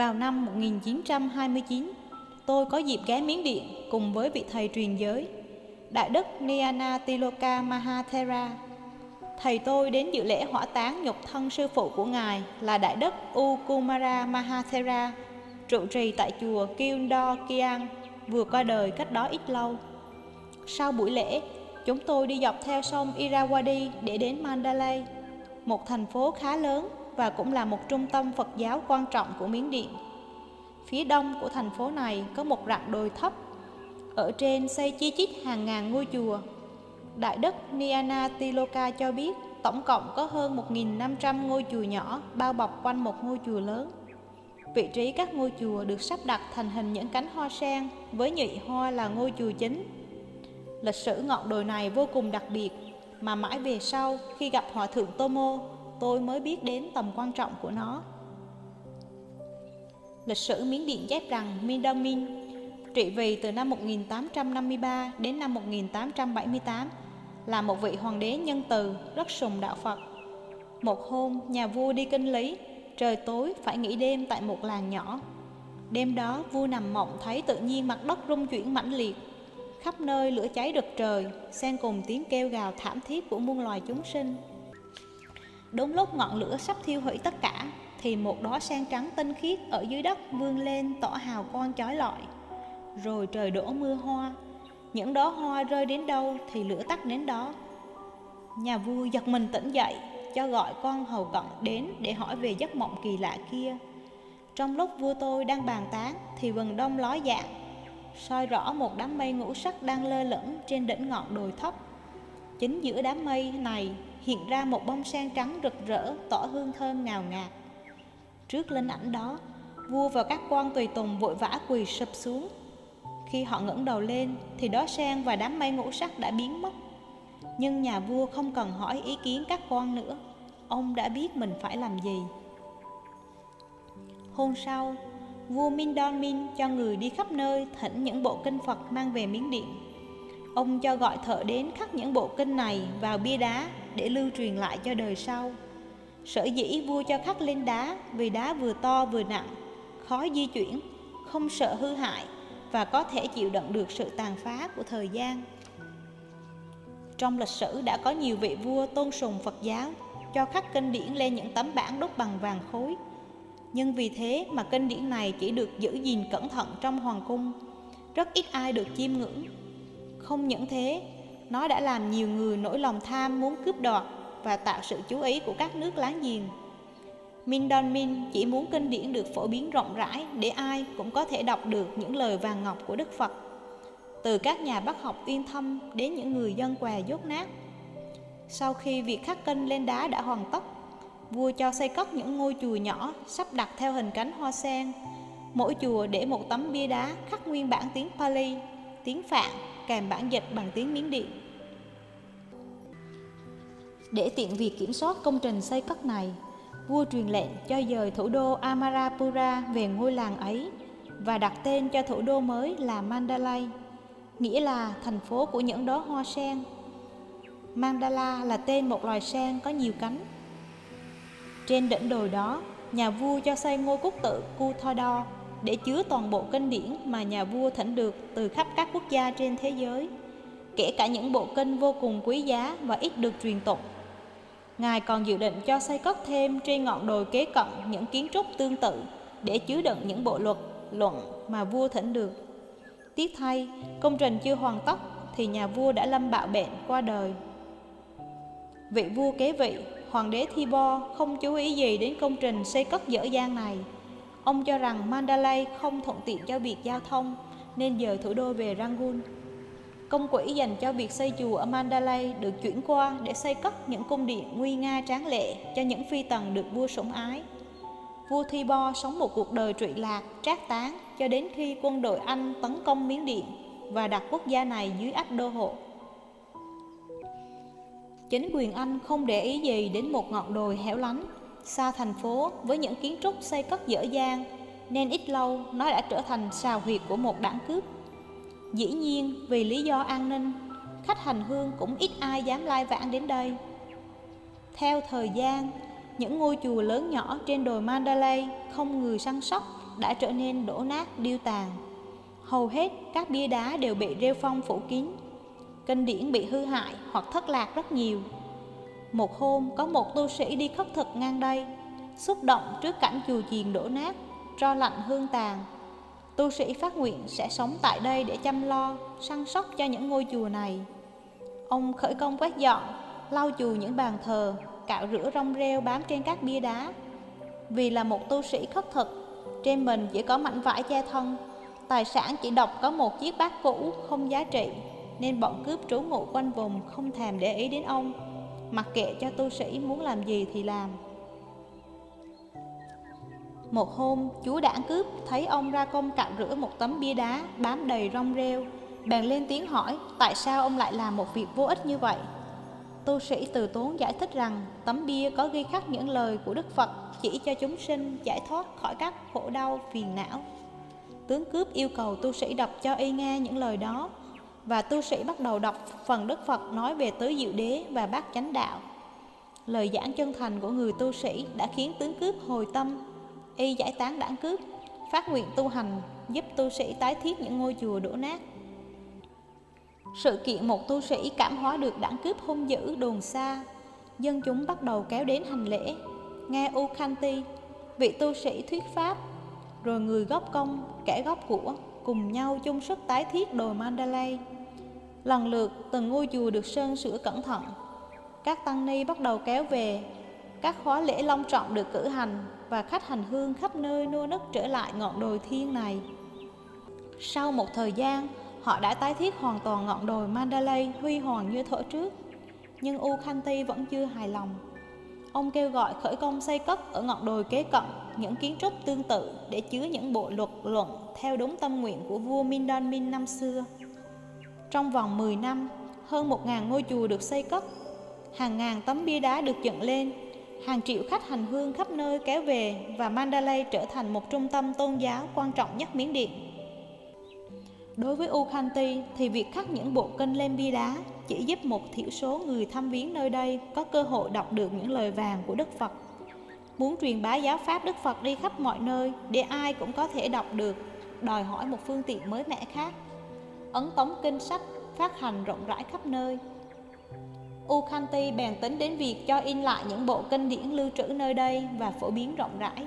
Vào năm 1929, tôi có dịp ghé Miến Điện cùng với vị thầy truyền giới, Đại đức Niana Tiloka Mahathera. Thầy tôi đến dự lễ hỏa táng nhục thân sư phụ của ngài là Đại đức Ukumara Mahathera, trụ trì tại chùa Kyundo Kiang, vừa qua đời cách đó ít lâu. Sau buổi lễ, chúng tôi đi dọc theo sông Irrawaddy để đến Mandalay, một thành phố khá lớn và cũng là một trung tâm Phật giáo quan trọng của Miến Điện. Phía đông của thành phố này có một rặng đồi thấp, ở trên xây chi chít hàng ngàn ngôi chùa. Đại đức Niana Tiloka cho biết tổng cộng có hơn 1.500 ngôi chùa nhỏ bao bọc quanh một ngôi chùa lớn. Vị trí các ngôi chùa được sắp đặt thành hình những cánh hoa sen với nhị hoa là ngôi chùa chính. Lịch sử ngọn đồi này vô cùng đặc biệt mà mãi về sau khi gặp Hòa Thượng Tomo tôi mới biết đến tầm quan trọng của nó. Lịch sử Miến Điện chép rằng Mindamin trị vì từ năm 1853 đến năm 1878 là một vị hoàng đế nhân từ rất sùng đạo Phật. Một hôm, nhà vua đi kinh lý, trời tối phải nghỉ đêm tại một làng nhỏ. Đêm đó, vua nằm mộng thấy tự nhiên mặt đất rung chuyển mãnh liệt, khắp nơi lửa cháy rực trời, xen cùng tiếng kêu gào thảm thiết của muôn loài chúng sinh. Đúng lúc ngọn lửa sắp thiêu hủy tất cả, thì một đóa sen trắng tinh khiết ở dưới đất vươn lên tỏ hào quang chói lọi. Rồi trời đổ mưa hoa, những đóa hoa rơi đến đâu thì lửa tắt đến đó. Nhà vua giật mình tỉnh dậy, cho gọi con hầu cận đến để hỏi về giấc mộng kỳ lạ kia. Trong lúc vua tôi đang bàn tán thì vầng đông ló dạng, soi rõ một đám mây ngũ sắc đang lơ lửng trên đỉnh ngọn đồi thấp. Chính giữa đám mây này hiện ra một bông sen trắng rực rỡ tỏ hương thơm ngào ngạt. Trước linh ảnh đó, vua và các quan tùy tùng vội vã quỳ sụp xuống. Khi họ ngẩng đầu lên thì đó sen và đám mây ngũ sắc đã biến mất. Nhưng nhà vua không cần hỏi ý kiến các quan nữa, ông đã biết mình phải làm gì. Hôm sau, vua Min Don Min cho người đi khắp nơi thỉnh những bộ kinh Phật mang về miếng điện. Ông cho gọi thợ đến khắc những bộ kinh này vào bia đá để lưu truyền lại cho đời sau. Sở dĩ vua cho khắc lên đá vì đá vừa to vừa nặng, khó di chuyển, không sợ hư hại và có thể chịu đựng được sự tàn phá của thời gian. Trong lịch sử đã có nhiều vị vua tôn sùng Phật giáo cho khắc kinh điển lên những tấm bảng đúc bằng vàng khối. Nhưng vì thế mà kinh điển này chỉ được giữ gìn cẩn thận trong hoàng cung, rất ít ai được chiêm ngưỡng. Không những thế, nó đã làm nhiều người nỗi lòng tham muốn cướp đoạt và tạo sự chú ý của các nước láng giềng. min Don min chỉ muốn kinh điển được phổ biến rộng rãi để ai cũng có thể đọc được những lời vàng ngọc của Đức Phật. Từ các nhà bác học uyên thâm đến những người dân què dốt nát. Sau khi việc khắc kinh lên đá đã hoàn tất, vua cho xây cất những ngôi chùa nhỏ sắp đặt theo hình cánh hoa sen. Mỗi chùa để một tấm bia đá khắc nguyên bản tiếng Pali, tiếng Phạn kèm bản dịch bằng tiếng Miến Điện. Để tiện việc kiểm soát công trình xây cất này, vua truyền lệnh cho dời thủ đô Amarapura về ngôi làng ấy và đặt tên cho thủ đô mới là Mandalay, nghĩa là thành phố của những đóa hoa sen. Mandala là tên một loài sen có nhiều cánh. Trên đỉnh đồi đó, nhà vua cho xây ngôi quốc tự Kuthodor để chứa toàn bộ kinh điển mà nhà vua thỉnh được từ khắp các quốc gia trên thế giới, kể cả những bộ kinh vô cùng quý giá và ít được truyền tụng. Ngài còn dự định cho xây cất thêm trên ngọn đồi kế cận những kiến trúc tương tự để chứa đựng những bộ luật, luận mà vua thỉnh được. Tiếc thay, công trình chưa hoàn tất thì nhà vua đã lâm bạo bệnh qua đời. Vị vua kế vị, hoàng đế Thibo không chú ý gì đến công trình xây cất dở dang này. Ông cho rằng Mandalay không thuận tiện cho việc giao thông nên dời thủ đô về Rangoon. Công quỹ dành cho việc xây chùa ở Mandalay được chuyển qua để xây cất những cung điện nguy nga tráng lệ cho những phi tần được vua sủng ái. Vua Thibaw sống một cuộc đời trụy lạc, trác tán cho đến khi quân đội Anh tấn công Miến Điện và đặt quốc gia này dưới ách đô hộ. Chính quyền Anh không để ý gì đến một ngọn đồi hẻo lánh, xa thành phố với những kiến trúc xây cất dở dang, nên ít lâu nó đã trở thành xào huyệt của một đảng cướp. Dĩ nhiên, vì lý do an ninh, khách hành hương cũng ít ai dám lai vãng đến đây. Theo thời gian, những ngôi chùa lớn nhỏ trên đồi Mandalay không người săn sóc đã trở nên đổ nát điêu tàn. Hầu hết các bia đá đều bị rêu phong phủ kín. Kinh điển bị hư hại hoặc thất lạc rất nhiều. Một hôm có một tu sĩ đi khất thực ngang đây, xúc động trước cảnh chùa chiền đổ nát, tro lạnh hương tàn. Tu sĩ phát nguyện sẽ sống tại đây để chăm lo, săn sóc cho những ngôi chùa này. Ông khởi công quét dọn, lau chùi những bàn thờ, cạo rửa rong rêu bám trên các bia đá. Vì là một tu sĩ khất thực, trên mình chỉ có mảnh vải che thân, tài sản chỉ độc có một chiếc bát cũ không giá trị, nên bọn cướp trú ngụ quanh vùng không thèm để ý đến ông, mặc kệ cho tu sĩ muốn làm gì thì làm. Một hôm, chú đảng cướp thấy ông ra công cạo rửa một tấm bia đá bám đầy rong rêu, bèn lên tiếng hỏi tại sao ông lại làm một việc vô ích như vậy. Tu sĩ từ tốn giải thích rằng tấm bia có ghi khắc những lời của Đức Phật chỉ cho chúng sinh giải thoát khỏi các khổ đau phiền não. Tướng cướp yêu cầu tu sĩ đọc cho y nghe những lời đó và tu sĩ bắt đầu đọc phần Đức Phật nói về tứ diệu đế và bát chánh đạo. Lời giảng chân thành của người tu sĩ đã khiến tướng cướp hồi tâm, y giải tán đảng cướp, phát nguyện tu hành giúp tu sĩ tái thiết những ngôi chùa đổ nát. Sự kiện một tu sĩ cảm hóa được đảng cướp hung dữ đồn xa, dân chúng bắt đầu kéo đến hành lễ, nghe U Khanti, vị tu sĩ thuyết pháp, rồi người góp công, kẻ góp của, cùng nhau chung sức tái thiết đồi Mandalay. Lần lượt từng ngôi chùa được sơn sửa cẩn thận. Các tăng ni bắt đầu kéo về, các khóa lễ long trọng được cử hành và khách hành hương khắp nơi nô nức trở lại ngọn đồi thiên này. Sau một thời gian, họ đã tái thiết hoàn toàn ngọn đồi Mandalay huy hoàng như thuở trước. Nhưng U Khanti vẫn chưa hài lòng. Ông kêu gọi khởi công xây cất ở ngọn đồi kế cận những kiến trúc tương tự để chứa những bộ luật luận theo đúng tâm nguyện của vua Mindon Min năm xưa. Trong vòng 10 năm, hơn 1.000 ngôi chùa được xây cất, hàng ngàn tấm bia đá được dựng lên, hàng triệu khách hành hương khắp nơi kéo về và Mandalay trở thành một trung tâm tôn giáo quan trọng nhất Miến Điện. Đối với Ukhanti thì việc khắc những bộ kinh lên bia đá chỉ giúp một thiểu số người thăm viếng nơi đây có cơ hội đọc được những lời vàng của Đức Phật. Muốn truyền bá giáo pháp Đức Phật đi khắp mọi nơi để ai cũng có thể đọc được, đòi hỏi một phương tiện mới mẻ khác. Ấn tống kinh sách phát hành rộng rãi khắp nơi. Ukanti bèn tính đến việc cho in lại những bộ kinh điển lưu trữ nơi đây và phổ biến rộng rãi.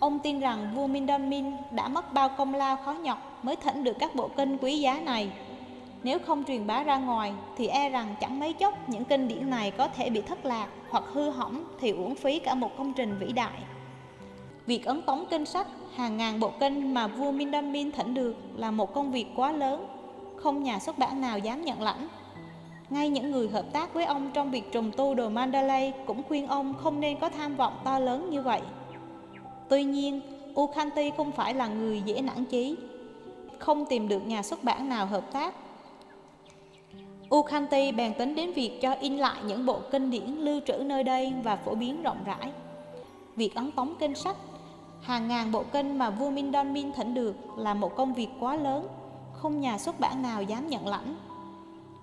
Ông tin rằng vua Mindonmin đã mất bao công lao khó nhọc mới thỉnh được các bộ kinh quý giá này. Nếu không truyền bá ra ngoài thì e rằng chẳng mấy chốc những kinh điển này có thể bị thất lạc hoặc hư hỏng thì uổng phí cả một công trình vĩ đại. Việc ấn tống kinh sách hàng ngàn bộ kinh mà vua Mindonmin thỉnh được là một công việc quá lớn, không nhà xuất bản nào dám nhận lãnh. Ngay những người hợp tác với ông trong việc trùng tu đồ Mandalay cũng khuyên ông không nên có tham vọng to lớn như vậy. Tuy nhiên, Ukhanti không phải là người dễ nản chí, không tìm được nhà xuất bản nào hợp tác. Ukhanti bèn tính đến việc cho in lại những bộ kinh điển lưu trữ nơi đây và phổ biến rộng rãi. Việc ấn tống kinh sách, hàng ngàn bộ kinh mà vua Mindon Min thỉnh được là một công việc quá lớn, không nhà xuất bản nào dám nhận lãnh.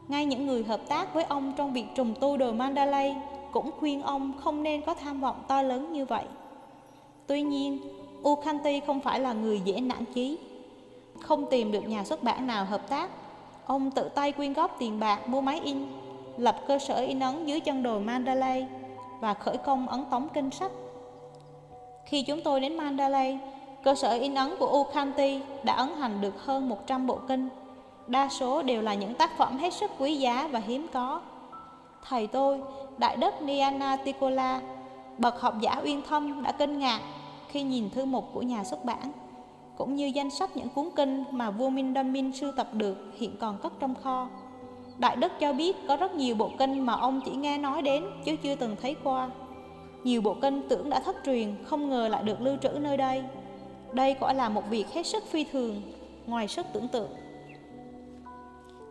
Ngay những người hợp tác với ông trong việc trùng tu đồ Mandalay cũng khuyên ông không nên có tham vọng to lớn như vậy. Tuy nhiên, Ukanti không phải là người dễ nản chí. Không tìm được nhà xuất bản nào hợp tác, ông tự tay quyên góp tiền bạc mua máy in, lập cơ sở in ấn dưới chân đồi Mandalay và khởi công ấn tống kinh sách. Khi chúng tôi đến Mandalay, cơ sở in ấn của Ukanti đã ấn hành được hơn 100 bộ kinh. Đa số đều là những tác phẩm hết sức quý giá và hiếm có. Thầy tôi, Đại đức Niana Tikola, Bậc học giả uyên thâm đã kinh ngạc khi nhìn thư mục của nhà xuất bản, cũng như danh sách những cuốn kinh mà vua Minh Đâm Minh sưu tập được hiện còn cất trong kho. Đại đức cho biết có rất nhiều bộ kinh mà ông chỉ nghe nói đến chứ chưa từng thấy qua. Nhiều bộ kinh tưởng đã thất truyền, không ngờ lại được lưu trữ nơi đây. Đây gọi là một việc hết sức phi thường, ngoài sức tưởng tượng.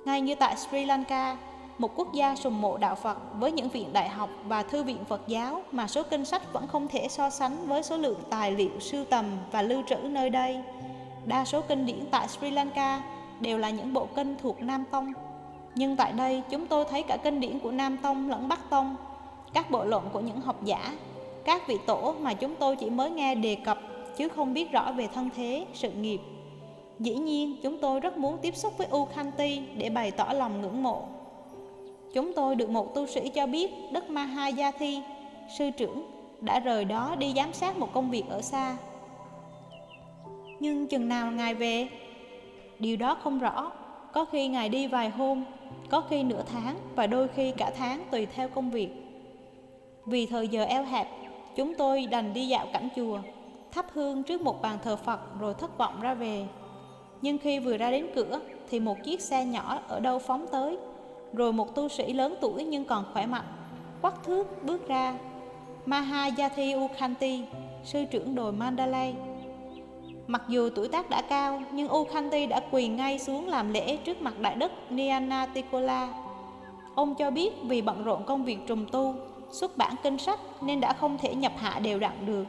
Ngay như tại Sri Lanka, một quốc gia sùng mộ đạo Phật với những viện đại học và thư viện Phật giáo mà số kinh sách vẫn không thể so sánh với số lượng tài liệu sưu tầm và lưu trữ nơi đây. Đa số kinh điển tại Sri Lanka đều là những bộ kinh thuộc Nam Tông. Nhưng tại đây chúng tôi thấy cả kinh điển của Nam Tông lẫn Bắc Tông, các bộ luận của những học giả, các vị tổ mà chúng tôi chỉ mới nghe đề cập chứ không biết rõ về thân thế, sự nghiệp. Dĩ nhiên, chúng tôi rất muốn tiếp xúc với Ukhanti để bày tỏ lòng ngưỡng mộ. Chúng tôi được một tu sĩ cho biết Đức Mahayathi, sư trưởng, đã rời đó đi giám sát một công việc ở xa. Nhưng chừng nào Ngài về? Điều đó không rõ, có khi Ngài đi vài hôm, có khi nửa tháng và đôi khi cả tháng tùy theo công việc. Vì thời giờ eo hẹp, chúng tôi đành đi dạo cảnh chùa, thắp hương trước một bàn thờ Phật rồi thất vọng ra về. Nhưng khi vừa ra đến cửa thì một chiếc xe nhỏ ở đâu phóng tới, rồi một tu sĩ lớn tuổi nhưng còn khỏe mạnh, quắc thước bước ra. Mahayati Ukhanti, sư trưởng đồi Mandalay. Mặc dù tuổi tác đã cao, nhưng Ukhanti đã quỳ ngay xuống làm lễ trước mặt đại đức Nianatikola. Ông cho biết vì bận rộn công việc trùng tu, xuất bản kinh sách nên đã không thể nhập hạ đều đặn được.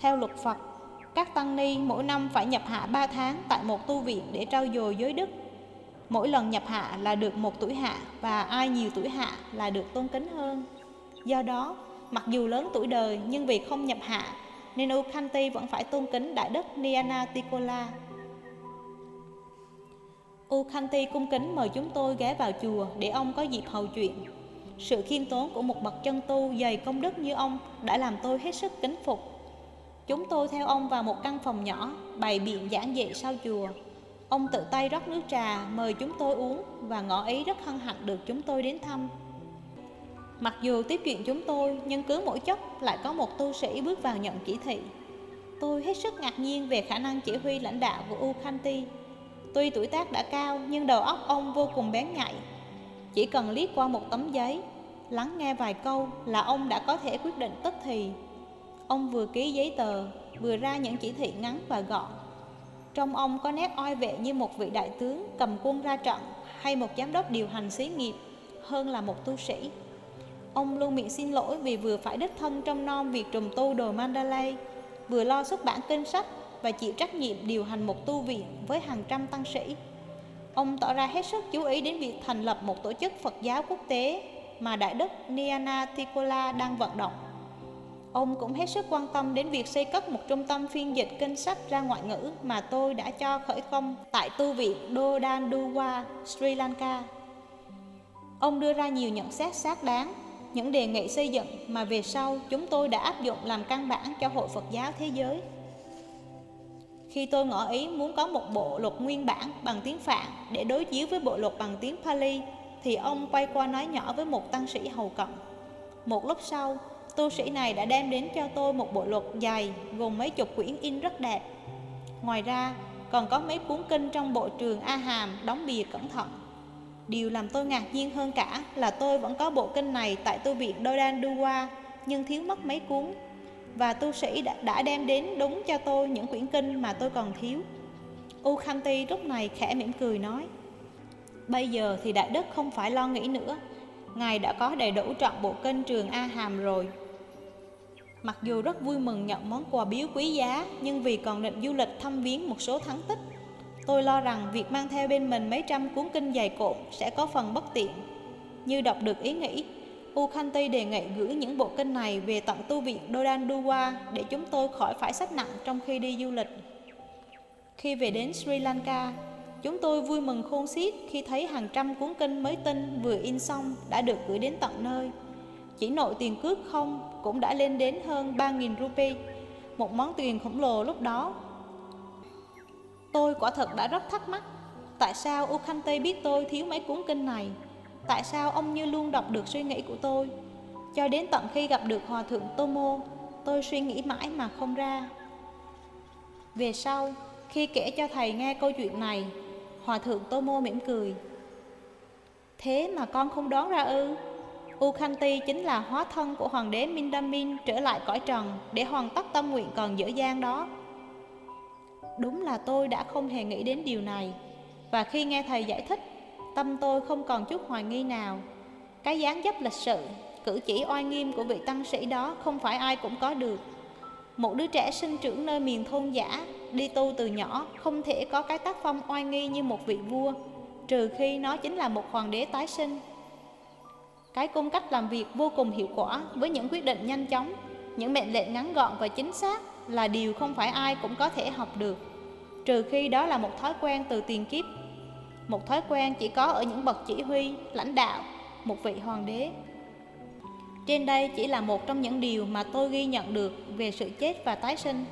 Theo luật Phật, các tăng ni mỗi năm phải nhập hạ 3 tháng tại một tu viện để trao dồi giới đức. Mỗi lần nhập hạ là được một tuổi hạ và ai nhiều tuổi hạ là được tôn kính hơn. Do đó, mặc dù lớn tuổi đời nhưng vì không nhập hạ nên Ukhanti vẫn phải tôn kính đại đức Niana Tikola. Ukhanti cung kính mời chúng tôi ghé vào chùa để ông có dịp hầu chuyện. Sự khiêm tốn của một bậc chân tu dày công đức như ông đã làm tôi hết sức kính phục. Chúng tôi theo ông vào một căn phòng nhỏ, bày biện giảng dạy sau chùa. Ông tự tay rót nước trà, mời chúng tôi uống và ngỏ ý rất hân hạnh được chúng tôi đến thăm. Mặc dù tiếp chuyện chúng tôi, nhưng cứ mỗi chốc lại có một tu sĩ bước vào nhận chỉ thị. Tôi hết sức ngạc nhiên về khả năng chỉ huy lãnh đạo của Ukhanti. Tuy tuổi tác đã cao, nhưng đầu óc ông vô cùng bén nhạy. Chỉ cần liếc qua một tấm giấy, lắng nghe vài câu là ông đã có thể quyết định tức thì. Ông vừa ký giấy tờ, vừa ra những chỉ thị ngắn và gọn. Trong ông có nét oai vệ như một vị đại tướng cầm quân ra trận hay một giám đốc điều hành xí nghiệp hơn là một tu sĩ. Ông luôn miệng xin lỗi vì vừa phải đích thân trong non việc trùng tu đồ Mandalay, vừa lo xuất bản kinh sách và chịu trách nhiệm điều hành một tu viện với hàng trăm tăng sĩ. Ông tỏ ra hết sức chú ý đến việc thành lập một tổ chức Phật giáo quốc tế mà Đại đức Niana Tikola đang vận động. Ông cũng hết sức quan tâm đến việc xây cất một trung tâm phiên dịch kinh sách ra ngoại ngữ mà tôi đã cho khởi công tại tu viện Dodanduwa, Sri Lanka. Ông đưa ra nhiều nhận xét xác đáng những đề nghị xây dựng mà về sau chúng tôi đã áp dụng làm căn bản cho Hội Phật giáo thế giới. Khi tôi ngỏ ý muốn có một bộ luật nguyên bản bằng tiếng Phạn để đối chiếu với bộ luật bằng tiếng Pali, thì ông quay qua nói nhỏ với một tăng sĩ hầu cận. Một lúc sau, tu sĩ này đã đem đến cho tôi một bộ luật dày gồm mấy chục quyển in rất đẹp. Ngoài ra, còn có mấy cuốn kinh trong bộ trường A Hàm đóng bìa cẩn thận. Điều làm tôi ngạc nhiên hơn cả là tôi vẫn có bộ kinh này tại tu viện Dodan Duwa nhưng thiếu mất mấy cuốn và tu sĩ đã, đã đem đến đúng cho tôi những quyển kinh mà tôi còn thiếu. U Khanti lúc này khẽ mỉm cười nói Bây giờ thì Đại Đức không phải lo nghĩ nữa Ngài đã có đầy đủ trọn bộ kinh trường A Hàm rồi Mặc dù rất vui mừng nhận món quà biếu quý giá Nhưng vì còn định du lịch thăm viếng một số thắng tích Tôi lo rằng việc mang theo bên mình mấy trăm cuốn kinh dày cộm sẽ có phần bất tiện. Như đọc được ý nghĩ, Ukhanti đề nghị gửi những bộ kinh này về tận tu viện Dodanduwa để chúng tôi khỏi phải sách nặng trong khi đi du lịch. Khi về đến Sri Lanka, chúng tôi vui mừng khôn xiết khi thấy hàng trăm cuốn kinh mới tinh vừa in xong đã được gửi đến tận nơi. Chỉ nội tiền cước không cũng đã lên đến hơn 3.000 rupee, một món tiền khổng lồ lúc đó. Tôi quả thật đã rất thắc mắc Tại sao Ukhante biết tôi thiếu mấy cuốn kinh này? Tại sao ông như luôn đọc được suy nghĩ của tôi? Cho đến tận khi gặp được Hòa Thượng Tomo Tôi suy nghĩ mãi mà không ra. Về sau Khi kể cho thầy nghe câu chuyện này Hòa Thượng Tomo mỉm cười. Thế mà con không đoán ra ư? Ukanti chính là hóa thân của hoàng đế Mindamin trở lại cõi trần để hoàn tất tâm nguyện còn dở dang đó. Đúng là tôi đã không hề nghĩ đến điều này. Và khi nghe thầy giải thích, Tâm tôi không còn chút hoài nghi nào. Cái dáng dấp lịch sự, Cử chỉ oai nghiêm của vị tăng sĩ đó Không phải ai cũng có được. Một đứa trẻ sinh trưởng nơi miền thôn giả, Đi tu từ nhỏ, Không thể có cái tác phong oai nghi như một vị vua, Trừ khi nó chính là một hoàng đế tái sinh. Cái cung cách làm việc vô cùng hiệu quả Với những quyết định nhanh chóng Những mệnh lệnh ngắn gọn và chính xác là điều không phải ai cũng có thể học được, trừ khi đó là một thói quen từ tiền kiếp. Một thói quen chỉ có ở những bậc chỉ huy, lãnh đạo, một vị hoàng đế. Trên đây chỉ là một trong những điều mà tôi ghi nhận được về sự chết và tái sinh